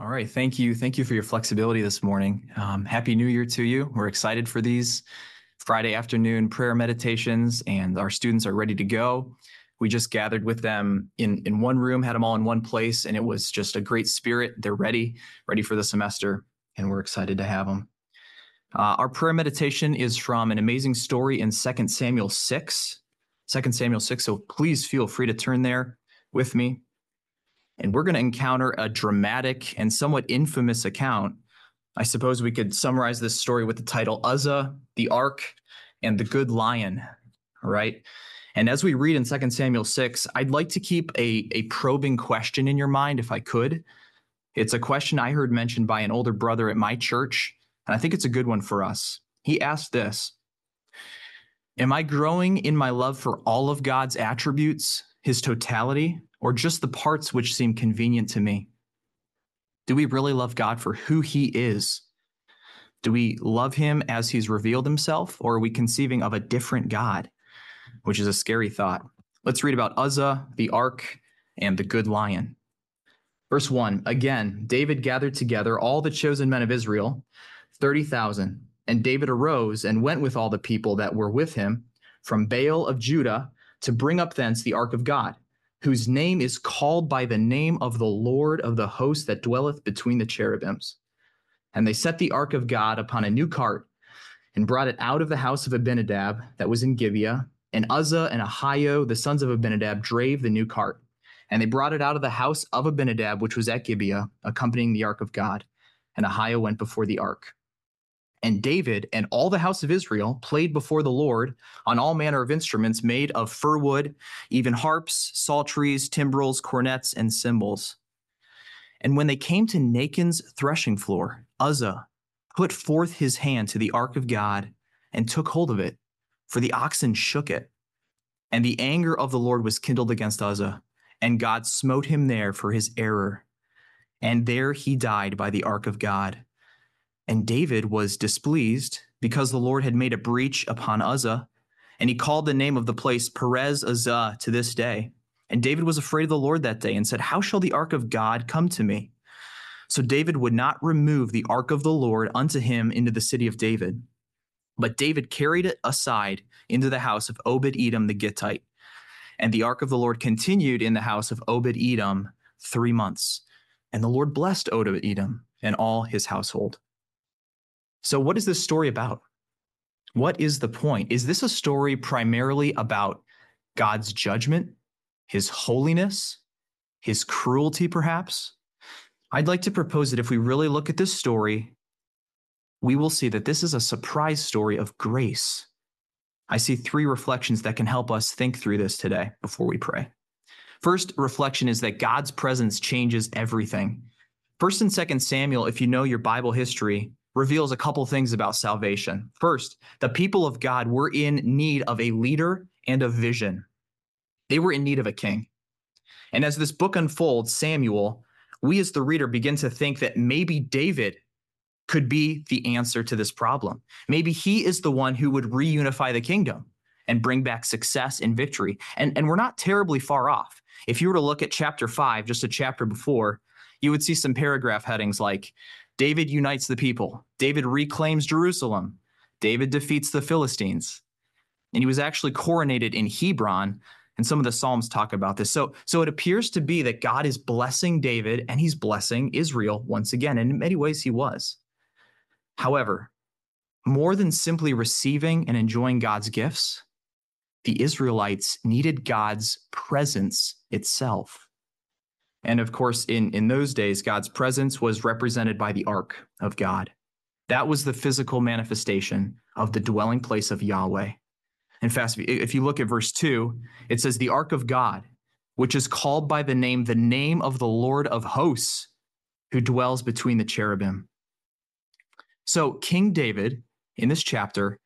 All right. Thank you. Thank you for your flexibility this morning. Um, Happy New Year to you. We're excited for these Friday afternoon prayer meditations, and our students are ready to go. We just gathered with them in, in one room, had them all in one place, and it was just a great spirit. They're ready, ready for the semester, and we're excited to have them. Uh, our prayer meditation is from an amazing story in 2 Samuel 6. 2 Samuel 6. So please feel free to turn there with me and we're going to encounter a dramatic and somewhat infamous account. I suppose we could summarize this story with the title Uzzah, the Ark, and the Good Lion. right? And as we read in 2 Samuel 6, I'd like to keep a, a probing question in your mind if I could. It's a question I heard mentioned by an older brother at my church, and I think it's a good one for us. He asked this Am I growing in my love for all of God's attributes, his totality, or just the parts which seem convenient to me? Do we really love God for who he is? Do we love him as he's revealed himself, or are we conceiving of a different God, which is a scary thought? Let's read about Uzzah, the ark, and the good lion. Verse 1 Again, David gathered together all the chosen men of Israel, 30,000. And David arose and went with all the people that were with him from Baal of Judah to bring up thence the ark of God whose name is called by the name of the Lord of the host that dwelleth between the cherubims. And they set the ark of God upon a new cart and brought it out of the house of Abinadab that was in Gibeah. And Uzzah and Ahio, the sons of Abinadab, drave the new cart. And they brought it out of the house of Abinadab, which was at Gibeah, accompanying the ark of God. And Ahio went before the ark. And David and all the house of Israel played before the Lord on all manner of instruments made of fir wood, even harps, psalteries, timbrels, cornets, and cymbals. And when they came to Nachon's threshing floor, Uzzah put forth his hand to the ark of God and took hold of it, for the oxen shook it. And the anger of the Lord was kindled against Uzzah, and God smote him there for his error. And there he died by the ark of God. And David was displeased because the Lord had made a breach upon Uzzah, and he called the name of the place Perez Uzzah to this day. And David was afraid of the Lord that day and said, How shall the ark of God come to me? So David would not remove the ark of the Lord unto him into the city of David. But David carried it aside into the house of Obed Edom the Gittite. And the ark of the Lord continued in the house of Obed Edom three months. And the Lord blessed Obed Edom and all his household. So, what is this story about? What is the point? Is this a story primarily about God's judgment, his holiness, his cruelty, perhaps? I'd like to propose that if we really look at this story, we will see that this is a surprise story of grace. I see three reflections that can help us think through this today before we pray. First reflection is that God's presence changes everything. First and second Samuel, if you know your Bible history, reveals a couple things about salvation. First, the people of God were in need of a leader and a vision. They were in need of a king. And as this book unfolds, Samuel, we as the reader begin to think that maybe David could be the answer to this problem. Maybe he is the one who would reunify the kingdom and bring back success and victory. And, and we're not terribly far off. If you were to look at chapter five, just a chapter before, you would see some paragraph headings like David unites the people. David reclaims Jerusalem. David defeats the Philistines. And he was actually coronated in Hebron. And some of the Psalms talk about this. So, so it appears to be that God is blessing David and he's blessing Israel once again. And in many ways, he was. However, more than simply receiving and enjoying God's gifts, the Israelites needed God's presence itself. And of course, in, in those days, God's presence was represented by the ark of God. That was the physical manifestation of the dwelling place of Yahweh. In fact, if you look at verse 2, it says, The ark of God, which is called by the name, the name of the Lord of hosts, who dwells between the cherubim. So, King David, in this chapter,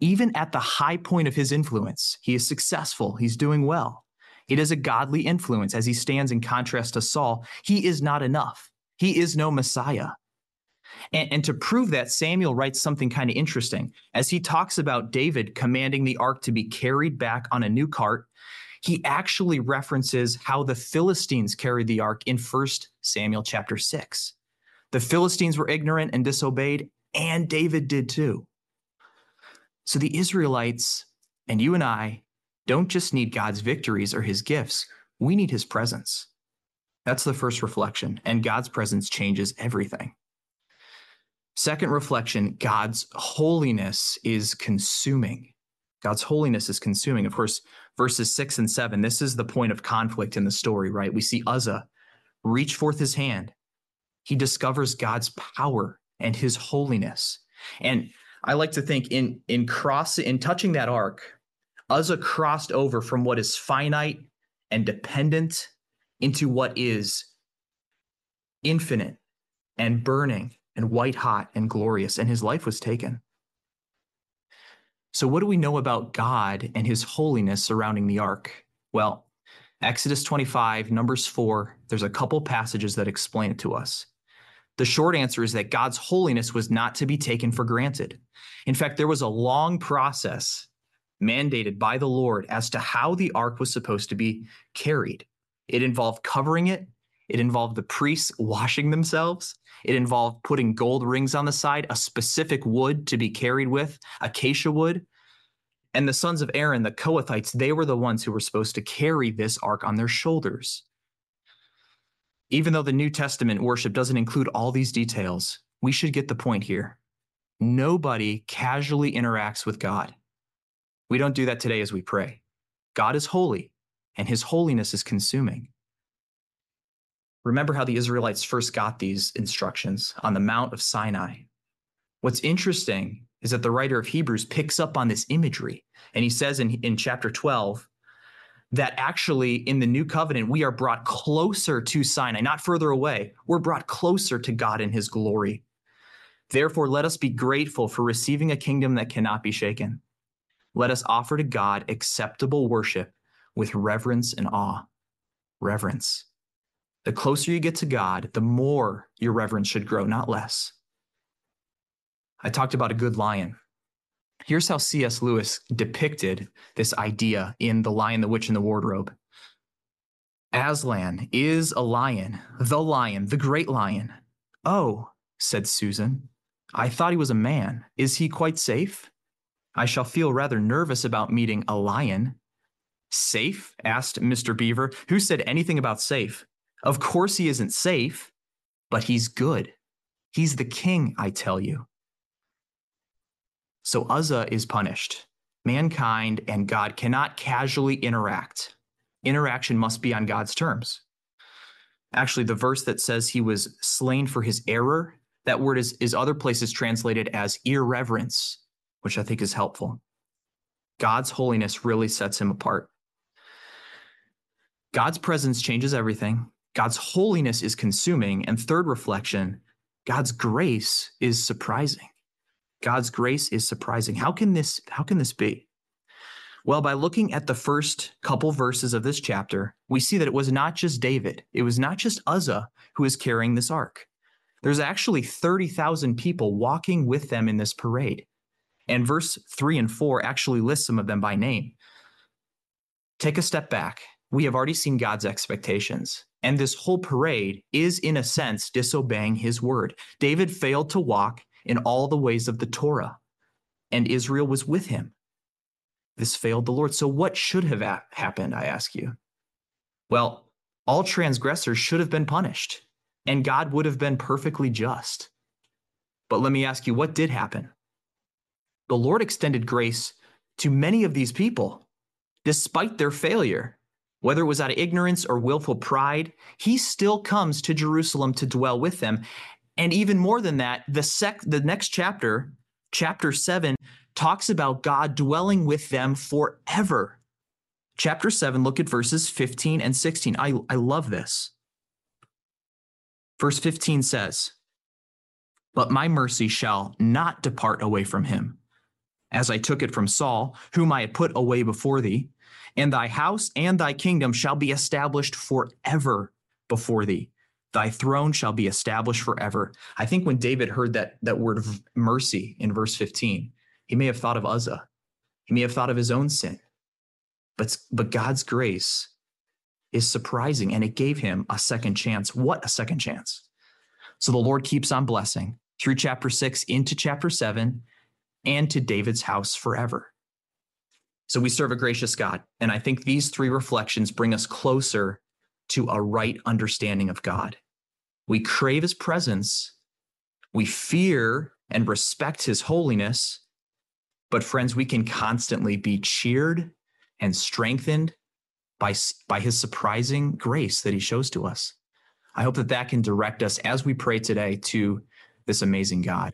even at the high point of his influence, he is successful, he's doing well. It is a godly influence as he stands in contrast to Saul. He is not enough. He is no Messiah. And, and, to prove that, Samuel writes something kind of interesting. As he talks about David commanding the ark to be carried back on a new cart, he actually references how the Philistines carried the ark in 1 Samuel chapter 6. The Philistines were ignorant and disobeyed, and David did too. So the Israelites and you and I don't just need God's victories or his gifts, we need his presence. That's the first reflection, and God's presence changes everything. Second reflection God's holiness is consuming. God's holiness is consuming. Of course, verses six and seven, this is the point of conflict in the story, right? We see Uzzah reach forth his hand. He discovers God's power and his holiness. And I like to think in in cross in touching that ark, Uzzah crossed over from what is finite and dependent into what is infinite and burning and white hot and glorious, and his life was taken. So, what do we know about God and his holiness surrounding the ark? Well, Exodus 25, Numbers 4, there's a couple passages that explain it to us. The short answer is that God's holiness was not to be taken for granted. In fact, there was a long process mandated by the Lord as to how the ark was supposed to be carried. It involved covering it, it involved the priests washing themselves, it involved putting gold rings on the side, a specific wood to be carried with, acacia wood. And the sons of Aaron, the Kohathites, they were the ones who were supposed to carry this ark on their shoulders. Even though the New Testament worship doesn't include all these details, we should get the point here. Nobody casually interacts with God. We don't do that today as we pray. God is holy, and his holiness is consuming. Remember how the Israelites first got these instructions on the Mount of Sinai. What's interesting is that the writer of Hebrews picks up on this imagery, and he says in, in chapter 12 that actually in the new covenant, we are brought closer to Sinai, not further away. We're brought closer to God in his glory. Therefore, let us be grateful for receiving a kingdom that cannot be shaken. Let us offer to God acceptable worship with reverence and awe. Reverence. The closer you get to God, the more your reverence should grow, not less. I talked about a good lion. Here's how C.S. Lewis depicted this idea in The Lion, the Witch, and the Wardrobe. Aslan is a lion, the lion, the great lion. Oh, said Susan, I thought he was a man. Is he quite safe? I shall feel rather nervous about meeting a lion. Safe? asked Mr. Beaver. Who said anything about safe? Of course he isn't safe, but he's good. He's the king, I tell you. So Uzzah is punished. Mankind and God cannot casually interact. Interaction must be on God's terms. Actually, the verse that says he was slain for his error, that word is, is other places translated as irreverence, which I think is helpful. God's holiness really sets him apart. God's presence changes everything. God's holiness is consuming. And third reflection, God's grace is surprising. God's grace is surprising. How can this how can this be? Well, by looking at the first couple verses of this chapter, we see that it was not just David, it was not just Uzzah who is carrying this ark. There's actually 30,000 people walking with them in this parade. And verse 3 and 4 actually list some of them by name. Take a step back. We have already seen God's expectations. And this whole parade is, in a sense, disobeying his word. David failed to walk in all the ways of the Torah, and Israel was with him. This failed the Lord. So, what should have happened, I ask you? Well, all transgressors should have been punished, and God would have been perfectly just. But let me ask you, what did happen? The Lord extended grace to many of these people, despite their failure. Whether it was out of ignorance or willful pride, he still comes to Jerusalem to dwell with them. And even more than that, the sec the next chapter, chapter 7, talks about God dwelling with them forever. Chapter 7, look at verses 15 and 16. I, I love this. Verse 15 says, But my mercy shall not depart away from him, as I took it from Saul, whom I had put away before thee and thy house and thy kingdom shall be established forever before thee. Thy throne shall be established forever. I think when David heard that, that word of mercy in verse 15, he may have thought of Uzzah. He may have thought of his own sin. But, but God's grace is surprising and it gave him a second chance. What a second chance! So the Lord keeps on blessing through chapter six into chapter seven and to David's house forever. So we serve a gracious God. And I think these three reflections bring us closer to a right understanding of God. We crave his presence, we fear and respect his holiness. But, friends, we can constantly be cheered and strengthened by, by his surprising grace that he shows to us. I hope that that can direct us as we pray today to this amazing God.